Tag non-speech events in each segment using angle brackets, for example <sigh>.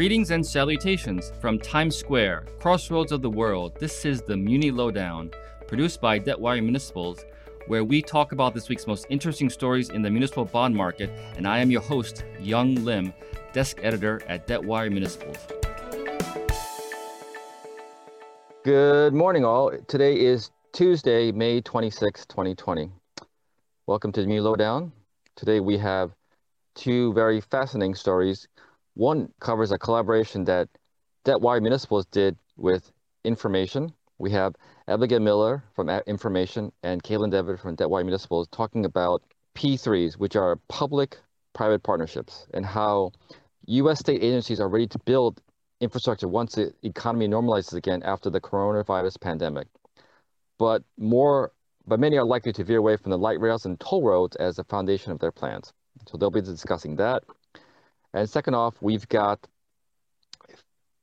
Greetings and salutations from Times Square, crossroads of the world. This is the Muni Lowdown, produced by Debtwire Municipals, where we talk about this week's most interesting stories in the municipal bond market. And I am your host, Yong Lim, desk editor at Debtwire Municipals. Good morning, all. Today is Tuesday, May 26, 2020. Welcome to the Muni Lowdown. Today we have two very fascinating stories. One covers a collaboration that Debtwire Municipals did with Inframation. We have Abigail Miller from Inframation and Caitlin Devitt from Debtwire Municipals talking about P3s, which are public-private partnerships, and how U.S. state agencies are ready to build infrastructure once the economy normalizes again after the coronavirus pandemic. But more, but many are likely to veer away from the light rails and toll roads as the foundation of their plans. So they'll be discussing that. And second off, we've got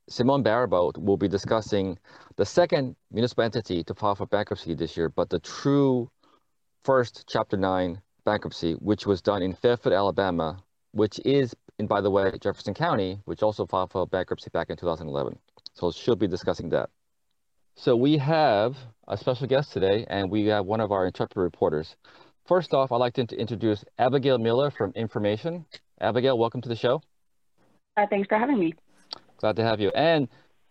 Simone Baribeau will be discussing the second municipal entity to file for bankruptcy this year, but the true first Chapter 9 bankruptcy, which was done in Fairfield, Alabama, which is, and by the way, Jefferson County, which also filed for bankruptcy back in 2011. So she'll be discussing that. So we have a special guest today, and we have one of our intrepid reporters. First off, I'd like to introduce Abigail Miller from Inframation. Abigail, welcome to the show. Uh, thanks for having me. Glad to have you. And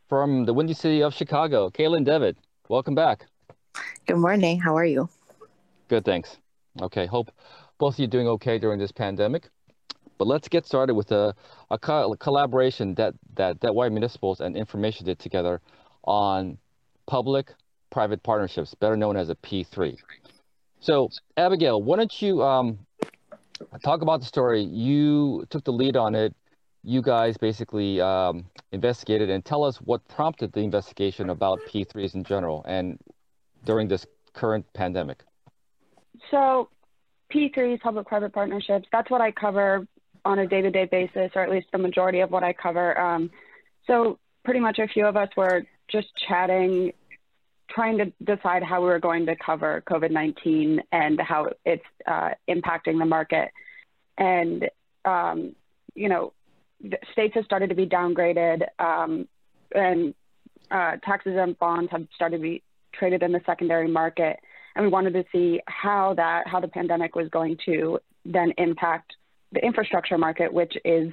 from the Windy City of Chicago, Caitlin Devitt, welcome back. Good morning. How are you? Good, thanks. Okay, hope both of you doing okay during this pandemic. But let's get started with a, a, co- a collaboration that, that, Debtwire Municipals and Inframation did together on public-private partnerships, better known as a P3. So, Abigail, why don't you um, talk about the story? You took the lead on it. You guys basically um, investigated and tell us what prompted the investigation about P3s in general and during this current pandemic. So, P3s, public private partnerships, that's what I cover on a day to day basis, or at least the majority of what I cover. Um, so, pretty much a few of us were just chatting trying to decide how we were going to cover COVID 19 and how it's uh, impacting the market. And, um, you know, states have started to be downgraded, um, and uh, tax exempt bonds have started to be traded in the secondary market. And we wanted to see how that, how the pandemic was going to then impact the infrastructure market, which is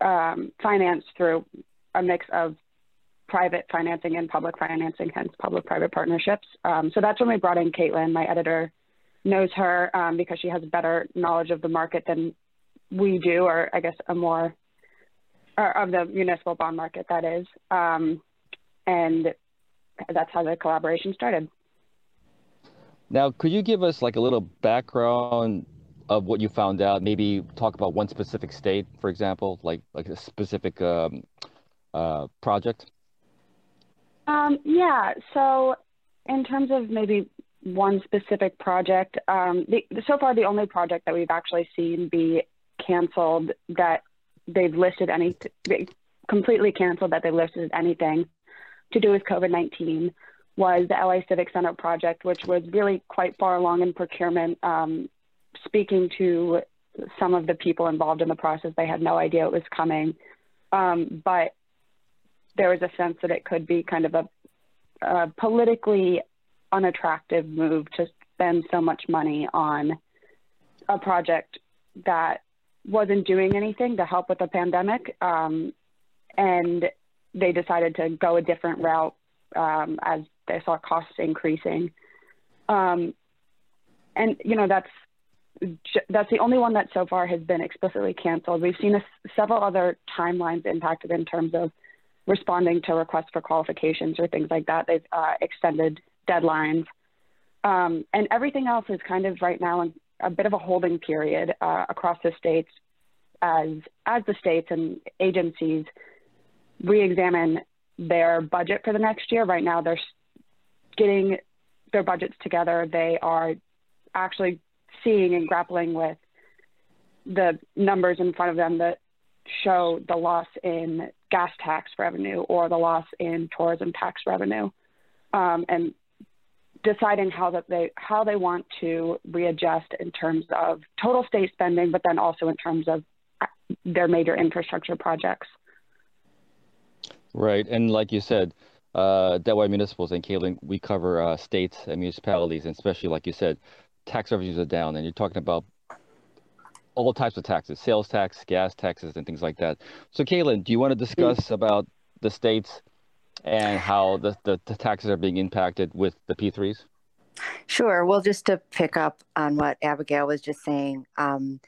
um, financed through a mix of private financing and public financing, hence public-private partnerships. Um, so that's when we brought in Caitlin. My editor knows her um, because she has better knowledge of the market than we do, or I guess a more of the municipal bond market that is. Um, and that's how the collaboration started. Now, could you give us like a little background of what you found out? Maybe talk about one specific state, for example, like like a specific um, uh, project. Um, yeah. So, in terms of maybe one specific project, um, the, so far the only project that we've actually seen be canceled that they've listed any completely canceled that they listed anything to do with COVID nineteen was the LA Civic Center project, which was really quite far along in procurement. Um, speaking to some of the people involved in the process, they had no idea it was coming. Um, but there was a sense that it could be kind of a, a politically unattractive move to spend so much money on a project that wasn't doing anything to help with the pandemic. Um, and they decided to go a different route um, as they saw costs increasing. Um, and, you know, that's that's the only one that so far has been explicitly canceled. We've seen a, several other timelines impacted in terms of responding to requests for qualifications or things like that. They've uh, extended deadlines. Um, and everything else is kind of right now in a bit of a holding period uh, across the states as, as the states and agencies re-examine their budget for the next year. Right now, they're getting their budgets together. They are actually seeing and grappling with the numbers in front of them that show the loss in gas tax revenue or the loss in tourism tax revenue, um, and deciding how that they how they want to readjust in terms of total state spending, but then also in terms of their major infrastructure projects. Right, and like you said, uh, Debtwire Municipals and Caitlin, we cover uh, states and municipalities, and especially like you said, tax revenues are down, and you're talking about all types of taxes, sales tax, gas taxes, and things like that. So, Caitlin, do you want to discuss about the states and how the, the, the taxes are being impacted with the P3s? Sure. Well, just to pick up on what Abigail was just saying, um,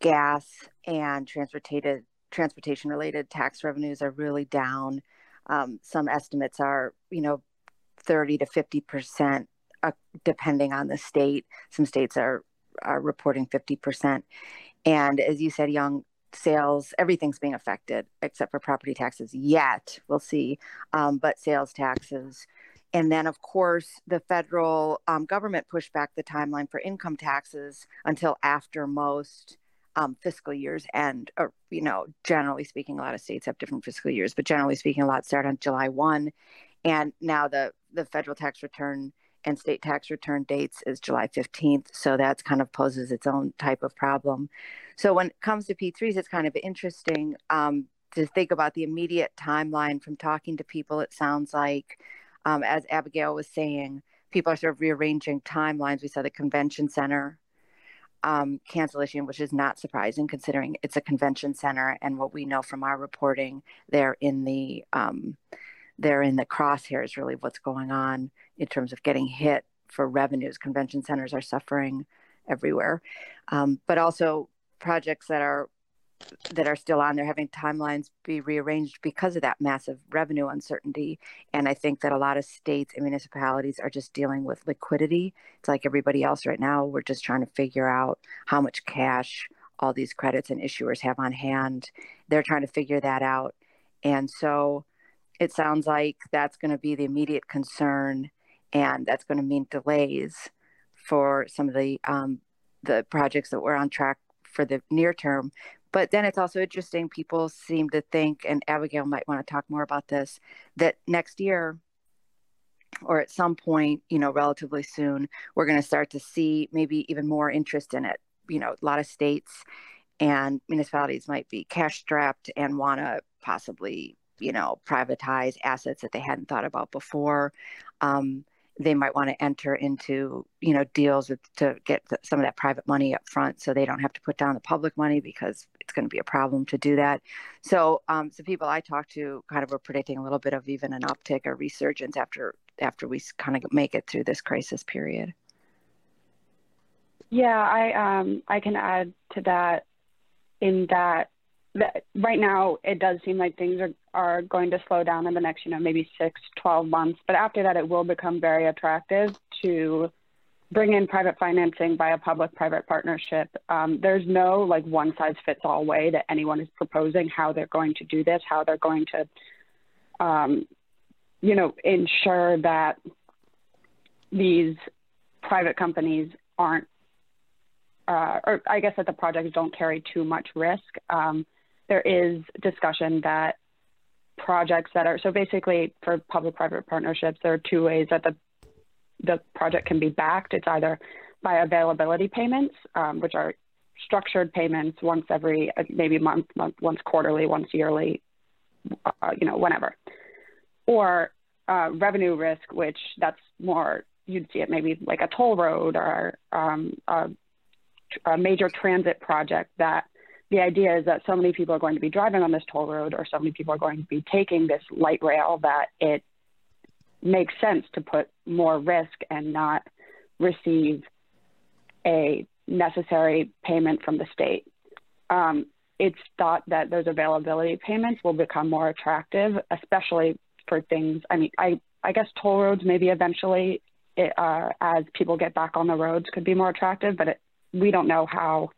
gas and transportation transportation related tax revenues are really down. Um, some estimates are, you know, 30 to 50 percent, uh, depending on the state. Some states are are reporting 50 percent, and as you said, Yong sales, everything's being affected except for property taxes. Yet we'll see, um, but sales taxes. And then, of course, the federal um, government pushed back the timeline for income taxes until after most um, fiscal years end. Or, you know, generally speaking, a lot of states have different fiscal years, but generally speaking, a lot start on July 1. And now the, the federal tax return and state tax return dates is July 15th. So that's kind of poses its own type of problem. So when it comes to P3s, it's kind of interesting um, to think about the immediate timeline from talking to people. It sounds like, um, as Abigail was saying, people are sort of rearranging timelines. We saw the convention center um, cancellation, which is not surprising considering it's a convention center and what we know from our reporting, they're in the um, they're in the crosshairs really what's going on in terms of getting hit for revenues. Convention centers are suffering everywhere, um, but also projects that are that are still on there having timelines be rearranged because of that massive revenue uncertainty. And i think that a lot of states and municipalities are just dealing with liquidity. It's like everybody else right now we're just trying to figure out how much cash all these credits and issuers have on hand. They're trying to figure that out. And so it sounds like that's going to be the immediate concern and that's going to mean delays for some of the um, the projects that were on track for the near term. But then it's also interesting. People seem to think, and Abigail might want to talk more about this, that next year or at some point, you know, relatively soon, we're going to start to see maybe even more interest in it. You know, a lot of states and municipalities might be cash strapped and want to possibly, you know, privatize assets that they hadn't thought about before. Um, they might want to enter into you know deals with, to get the, some of that private money up front so they don't have to put down the public money because it's going to be a problem to do that. So um, some people i talked to kind of were predicting a little bit of even an uptick or resurgence after after we kind of make it through this crisis period. Yeah i um i can add to that in that that right now it does seem like things are, are going to slow down in the next, you know, maybe six, 12 months. But after that, it will become very attractive to bring in private financing by a public private partnership. Um, there's no like one size fits all way that anyone is proposing how they're going to do this, how they're going to, um, you know, ensure that these private companies aren't, uh, or I guess that the projects don't carry too much risk. Um, there is discussion that projects that are so basically for public-private partnerships, there are two ways that the the project can be backed. It's either by availability payments, um, which are structured payments once every maybe month, month once quarterly, once yearly, uh, you know, whenever, or uh, revenue risk, which that's more you'd see it maybe like a toll road or um, a, a major transit project that the idea is that so many people are going to be driving on this toll road or so many people are going to be taking this light rail that it makes sense to put more risk and not receive a necessary payment from the state. Um, it's thought that those availability payments will become more attractive, especially for things. I mean, I, I guess toll roads maybe eventually, it, uh, as people get back on the roads, could be more attractive, but it, we don't know how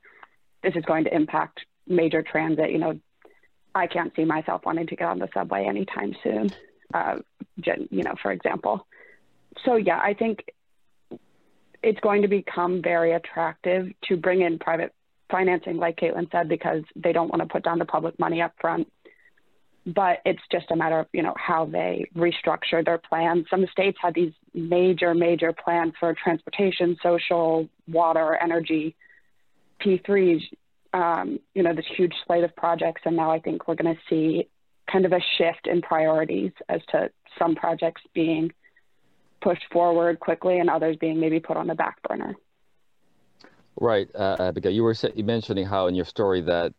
this is going to impact major transit. You know, I can't see myself wanting to get on the subway anytime soon. Uh, you know, for example. So yeah, I think it's going to become very attractive to bring in private financing, like Caitlin said, because they don't want to put down the public money up front. But it's just a matter of you know how they restructure their plans. Some states had these major, major plans for transportation, social, water, energy P3s um, you know, this huge slate of projects. And now I think we're going to see kind of a shift in priorities as to some projects being pushed forward quickly and others being maybe put on the back burner. Right, uh, Abigail, you were mentioning how in your story that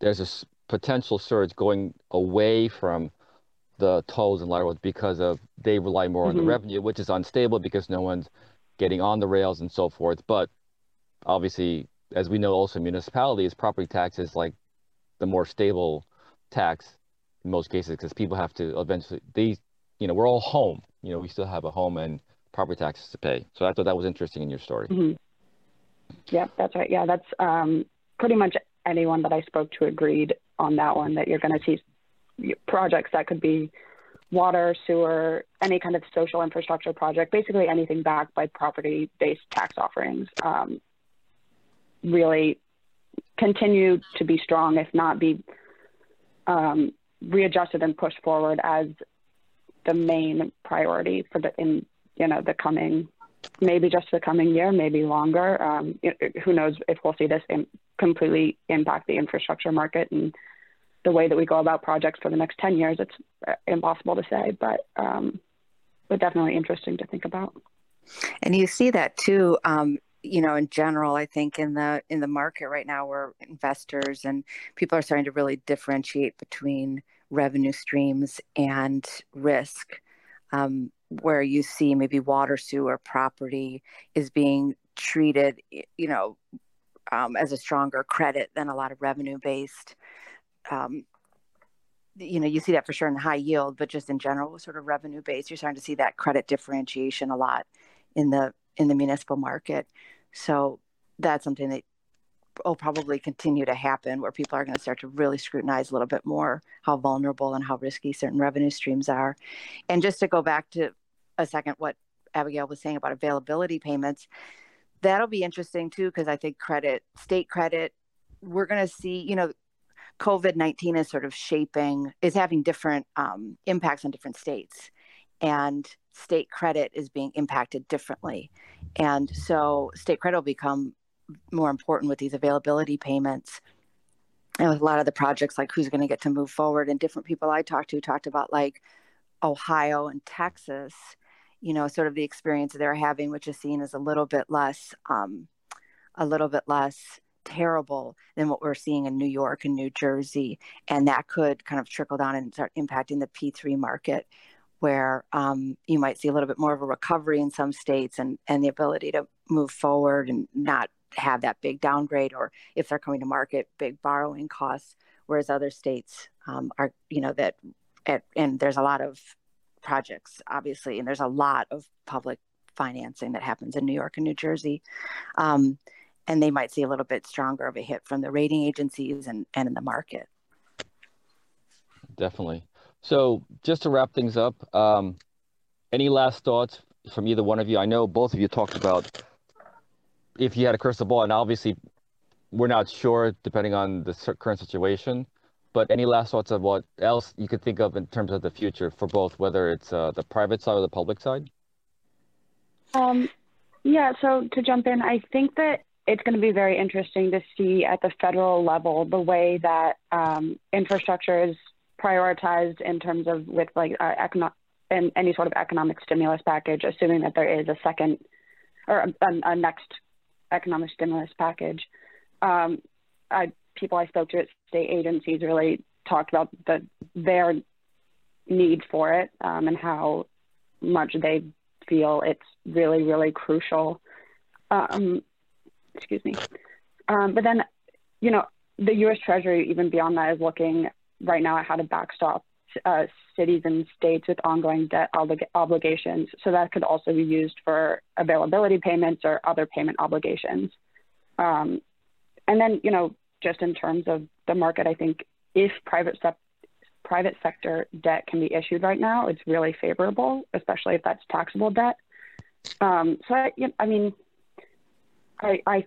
there's a potential surge going away from the tolls and light rails because of they rely more mm-hmm. on the mm-hmm. revenue, which is unstable because no one's getting on the rails and so forth. But obviously, as we know, also municipalities, property tax is like the more stable tax in most cases because people have to eventually they, you know, we're all home. You know, we still have a home and property taxes to pay. So I thought that was interesting in your story. Mm-hmm. Yeah, that's right. Yeah, that's um, pretty much anyone that I spoke to agreed on that one that you're going to see projects that could be water, sewer, any kind of social infrastructure project, basically anything backed by property based tax offerings, um, really continue to be strong, if not be um, readjusted and pushed forward as the main priority for the in you know the coming maybe just the coming year, maybe longer. Um, who knows if we'll see this in, completely impact the infrastructure market and the way that we go about projects for the next 10 years. It's uh, impossible to say, but, um, but definitely interesting to think about. And you see that too, um, you know, in general, I think in the in the market right now, where investors and people are starting to really differentiate between revenue streams and risk. Um, where you see maybe water sewer property is being treated you know um, as a stronger credit than a lot of revenue based um, you know you see that for sure in the high yield but just in general sort of revenue based you're starting to see that credit differentiation a lot in the in the municipal market so that's something that will probably continue to happen where people are going to start to really scrutinize a little bit more how vulnerable and how risky certain revenue streams are and just to go back to a second what Abigail was saying about availability payments. That'll be interesting too, because I think credit, state credit, we're going to see, you know, COVID 19 is sort of shaping, is having different um, impacts on different states. And state credit is being impacted differently. And so state credit will become more important with these availability payments. And with a lot of the projects, like who's going to get to move forward, and different people I talked to talked about like Ohio and Texas you know, sort of the experience they're having, which is seen as a little bit less, um, a little bit less terrible than what we're seeing in New York and New Jersey, and that could kind of trickle down and start impacting the P3 market, where um, you might see a little bit more of a recovery in some states and and the ability to move forward and not have that big downgrade, or if they're coming to market, big borrowing costs, whereas other states um, are, you know, that at, and there's a lot of projects, obviously, and there's a lot of public financing that happens in New York and New Jersey. Um, and they might see a little bit stronger of a hit from the rating agencies and, and in the market. Definitely. So, just to wrap things up, um, any last thoughts from either one of you? I know both of you talked about if you had a crystal ball, and obviously, we're not sure depending on the current situation. But any last thoughts of what else you could think of in terms of the future for both, whether it's uh, the private side or the public side? Um, yeah, so to jump in, I think that it's going to be very interesting to see at the federal level the way that um, infrastructure is prioritized in terms of with like uh, and any sort of economic stimulus package, assuming that there is a second or a, a next economic stimulus package. Um, I people I spoke to at state agencies really talked about the their need for it um, and how much they feel it's really really crucial. Um, excuse me. Um, but then, you know, the U.S. Treasury, even beyond that, is looking right now at how to backstop uh, cities and states with ongoing debt oblig- obligations. So that could also be used for availability payments or other payment obligations. Um, and then, you know, just in terms of the market, I think if private private sector debt can be issued right now, it's really favorable, especially if that's taxable debt. Um, so I, I mean, I, I,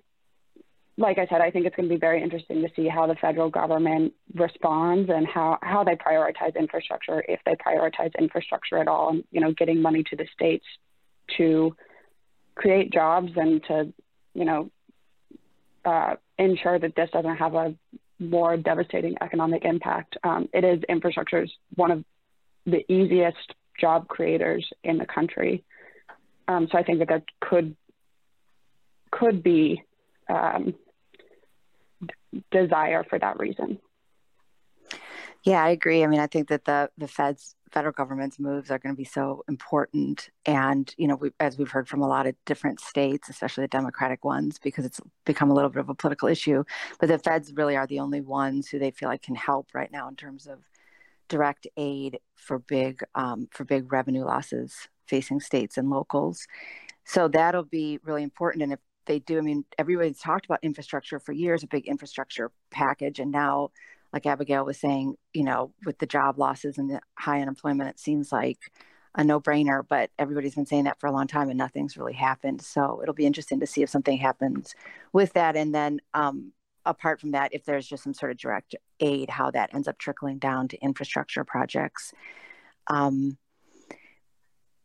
like I said, I think it's going to be very interesting to see how the federal government responds and how, how they prioritize infrastructure, if they prioritize infrastructure at all, and you know, getting money to the states to create jobs and to, you know, uh, ensure that this doesn't have a more devastating economic impact. Um, it is infrastructure is one of the easiest job creators in the country. Um, so I think that there could could be um, desire for that reason. Yeah, I agree. I mean, I think that the the Fed's federal government's moves are going to be so important, and you know, we, as we've heard from a lot of different states, especially the Democratic ones, because it's become a little bit of a political issue. But the Feds really are the only ones who they feel like can help right now in terms of direct aid for big um, for big revenue losses facing states and locals. So that'll be really important. And if they do, I mean, everybody's talked about infrastructure for years, a big infrastructure package, and now like Abigail was saying, you know, with the job losses and the high unemployment, it seems like a no brainer, but everybody's been saying that for a long time and nothing's really happened. So it'll be interesting to see if something happens with that. And then, um, apart from that, if there's just some sort of direct aid, how that ends up trickling down to infrastructure projects. Um,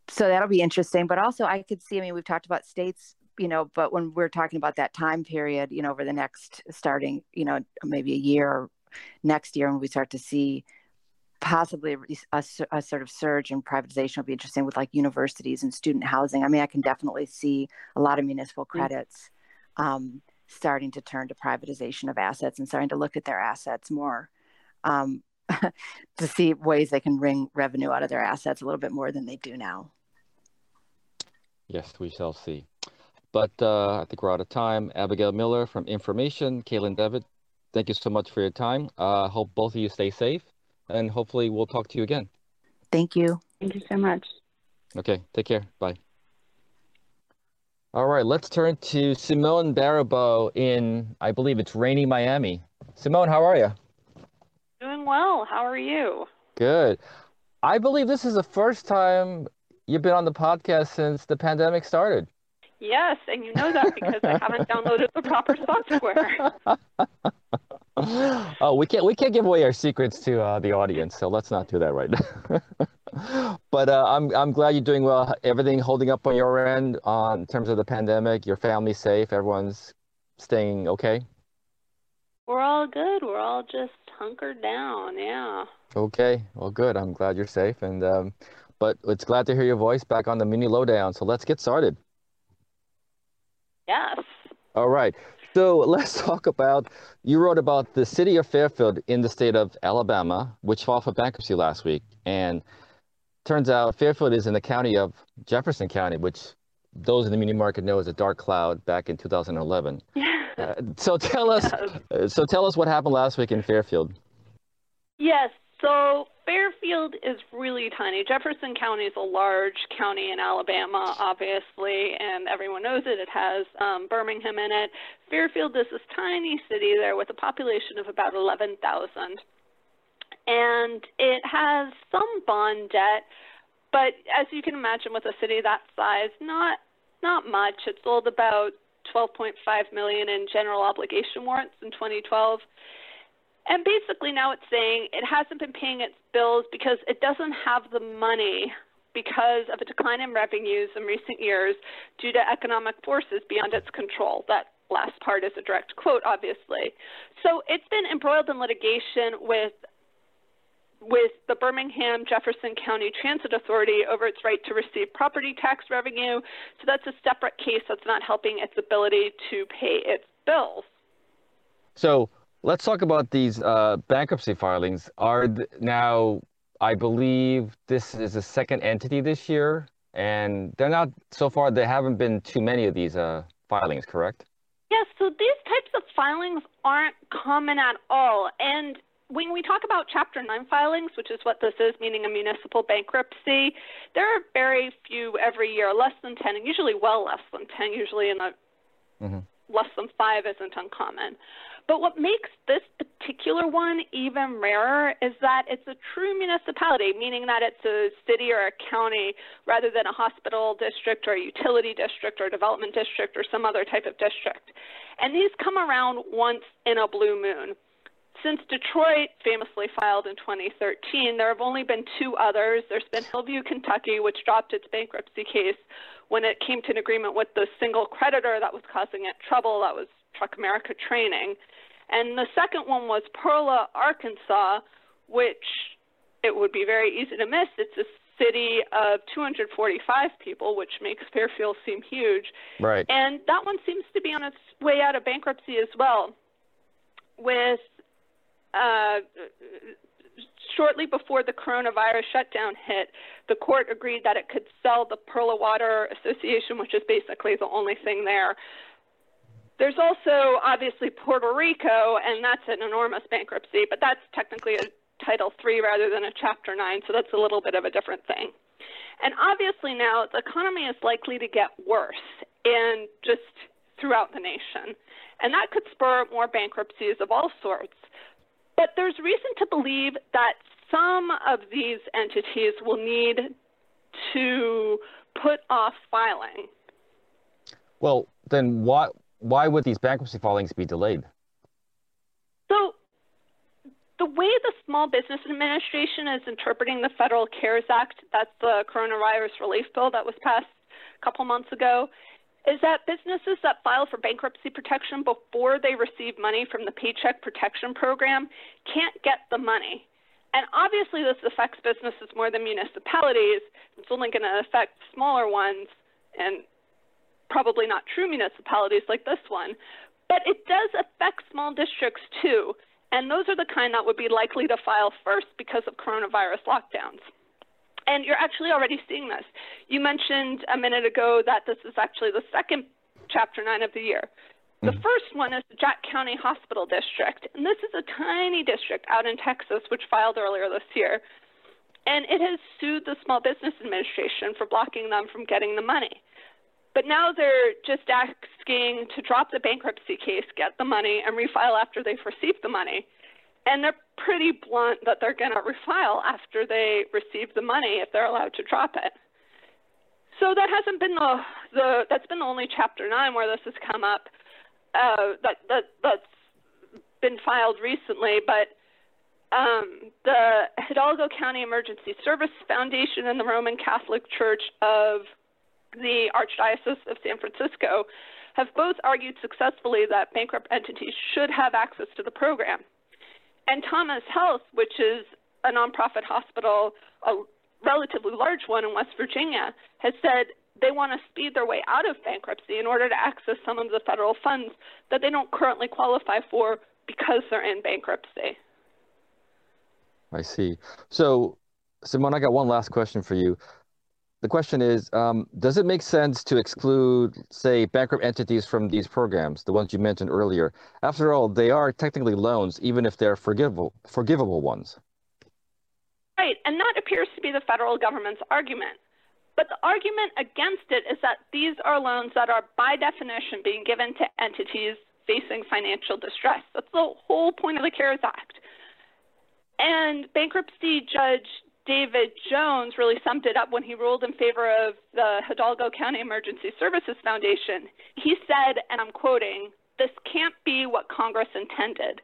so that'll be interesting. But also, I could see, I mean, we've talked about states you know, but when we're talking about that time period, you know, over the next starting, you know, maybe a year next year when we start to see possibly a, a, sort of surge in privatization will be interesting with like universities and student housing. I mean, I can definitely see a lot of municipal mm. credits um, starting to turn to privatization of assets and starting to look at their assets more um, <laughs> to see ways they can wring revenue out of their assets a little bit more than they do now. Yes, we shall see. But uh, I think we're out of time. Abigail Miller from Inframation, Caitlin Devitt, thank you so much for your time. I uh, hope both of you stay safe, and hopefully we'll talk to you again. Thank you. Thank you so much. Okay, take care. Bye. All right, let's turn to Simone Baribeau in, I believe it's rainy Miami. Simone, how are you? Doing well. How are you? Good. I believe this is the first time you've been on the podcast since the pandemic started. Yes, and you know that because I haven't downloaded the proper software. <laughs> oh, we can't we can't give away our secrets to uh, the audience, so let's not do that right now. <laughs> but uh, I'm I'm glad you're doing well. Everything holding up on your end uh, in terms of the pandemic. Your family safe. Everyone's staying okay. We're all good. We're all just hunkered down. Yeah. Okay. Well, good. I'm glad you're safe, and um, but it's glad to hear your voice back on the Muni Lowdown. So let's get started. Yes. All right. So <laughs> let's talk about you wrote about the city of Fairfield in the state of Alabama, which filed for bankruptcy last week. And turns out Fairfield is in the county of Jefferson County, which those in the muni market know as a dark cloud back in 2011. <laughs> Uh, so tell us yes. <laughs> so tell us what happened last week in Fairfield. Yes. So Fairfield is really tiny. Jefferson County is a large county in Alabama, obviously, and everyone knows it. It has um, Birmingham in it. Fairfield is this tiny city there with a population of about 11,000. And it has some bond debt, but as you can imagine with a city that size, not not much. It sold about 12.5 million in general obligation warrants in 2012 and basically now it's saying it hasn't been paying its bills because it doesn't have the money because of a decline in revenues in recent years due to economic forces beyond its control. That last part is a direct quote, obviously. So it's been embroiled in litigation with with the Birmingham Jefferson County Transit Authority over its right to receive property tax revenue. So that's a separate case that's not helping its ability to pay its bills. So Let's talk about these uh, bankruptcy filings. Are th- now, I believe this is the second entity this year, and they're not so far. There haven't been too many of these uh, filings, correct? Yes. So these types of filings aren't common at all, and when we talk about Chapter 9 filings, which is what this is, meaning a municipal bankruptcy, there are very few every year, less than 10, and usually well less than 10, usually in the mm-hmm. less than five isn't uncommon. But what makes this particular one even rarer is that it's a true municipality, meaning that it's a city or a county rather than a hospital district or a utility district or a development district or some other type of district. And these come around once in a blue moon. Since Detroit famously filed in 2013, there have only been two others. There's been Hillview, Kentucky, which dropped its bankruptcy case when it came to an agreement with the single creditor that was causing it trouble. That was Truck America training. And the second one was Perla, Arkansas, which it would be very easy to miss. It's a city of 245 people, which makes Fairfield seem huge. Right. And that one seems to be on its way out of bankruptcy as well. With uh, shortly before the coronavirus shutdown hit, the court agreed that it could sell the Perla Water Association, which is basically the only thing there. There's also obviously Puerto Rico, and that's an enormous bankruptcy, but that's technically a Title III rather than a Chapter 9, so that's a little bit of a different thing. And obviously now the economy is likely to get worse and just throughout the nation. And that could spur more bankruptcies of all sorts. But there's reason to believe that some of these entities will need to put off filing. Well, then why why would these bankruptcy filings be delayed? So the way the Small Business Administration is interpreting the Federal CARES Act, that's the coronavirus relief bill that was passed a couple months ago, is that businesses that file for bankruptcy protection before they receive money from the Paycheck Protection Program can't get the money. And obviously, this affects businesses more than municipalities. It's only going to affect smaller ones and probably not true municipalities like this one. But it does affect small districts too. And those are the kind that would be likely to file first because of coronavirus lockdowns. And you're actually already seeing this. You mentioned a minute ago that this is actually the second Chapter 9 of the year. The mm-hmm. first one is the Jack County Hospital District. And this is a tiny district out in Texas, which filed earlier this year. And it has sued the Small Business Administration for blocking them from getting the money. But now they're just asking to drop the bankruptcy case, get the money, and refile after they've received the money. And they're pretty blunt that they're going to refile after they receive the money if they're allowed to drop it. So that hasn't been the, the that's been the only Chapter 9 where this has come up uh, that, that, that's been filed recently. But um, the Hidalgo County Emergency Service Foundation and the Roman Catholic Church of the Archdiocese of San Francisco have both argued successfully that bankrupt entities should have access to the program. And Thomas Health, which is a nonprofit hospital, a relatively large one in West Virginia, has said they want to speed their way out of bankruptcy in order to access some of the federal funds that they don't currently qualify for because they're in bankruptcy. I see. So, Simone, I got one last question for you the question is, um, does it make sense to exclude, say, bankrupt entities from these programs, the ones you mentioned earlier? After all, they are technically loans, even if they're forgivable, forgivable ones. Right, and that appears to be the federal government's argument. But the argument against it is that these are loans that are, by definition, being given to entities facing financial distress. That's the whole point of the CARES Act. And bankruptcy judge David Jones really summed it up when he ruled in favor of the Hidalgo County Emergency Services Foundation. He said, and I'm quoting, this can't be what Congress intended.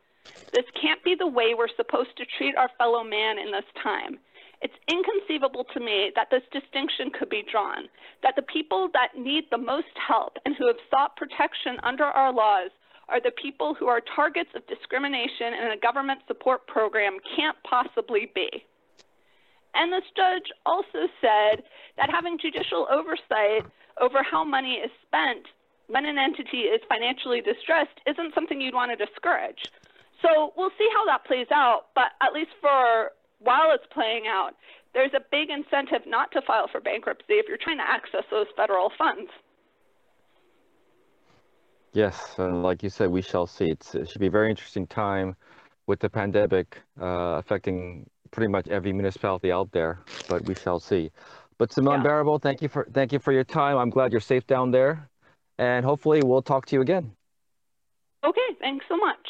This can't be the way we're supposed to treat our fellow man in this time. It's inconceivable to me that this distinction could be drawn, that the people that need the most help and who have sought protection under our laws are the people who are targets of discrimination in a government support program can't possibly be. And this judge also said that having judicial oversight over how money is spent when an entity is financially distressed isn't something you'd want to discourage. So we'll see how that plays out, but at least for while it's playing out, there's a big incentive not to file for bankruptcy if you're trying to access those federal funds. Yes, and like you said, we shall see. It's, it should be a very interesting time with the pandemic uh, affecting pretty much every municipality out there, but we shall see. But Simone yeah. Baribeau, thank you for thank you for your time. I'm glad you're safe down there, and hopefully we'll talk to you again. Okay, thanks so much.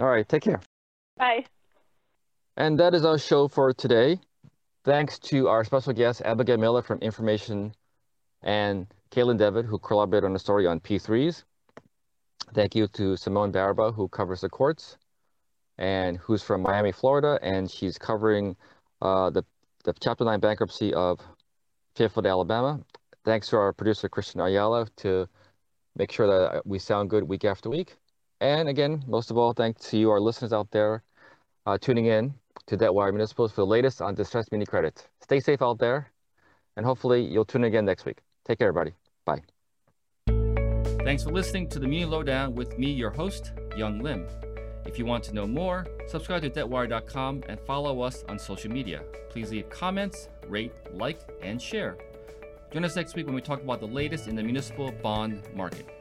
All right, take care. Bye. And that is our show for today. Thanks to our special guest, Abigail Miller from Inframation, and Caitlin Devitt, who collaborated on the story on P3s. Thank you to Simone Baribeau, who covers the courts and who's from Miami, Florida, and she's covering uh, the, the Chapter 9 bankruptcy of Fairfield, Alabama. Thanks to our producer, Christian Ayala, to make sure that we sound good week after week. And again, most of all, thanks to you, our listeners out there, uh, tuning in to Debtwire Municipals for the latest on distressed muni credit. Stay safe out there, and hopefully you'll tune in again next week. Take care, everybody. Bye. Thanks for listening to the Muni Lowdown with me, your host, Yong Lim. If you want to know more, subscribe to debtwire.com and follow us on social media. Please leave comments, rate, like, and share. Join us next week when we talk about the latest in the municipal bond market.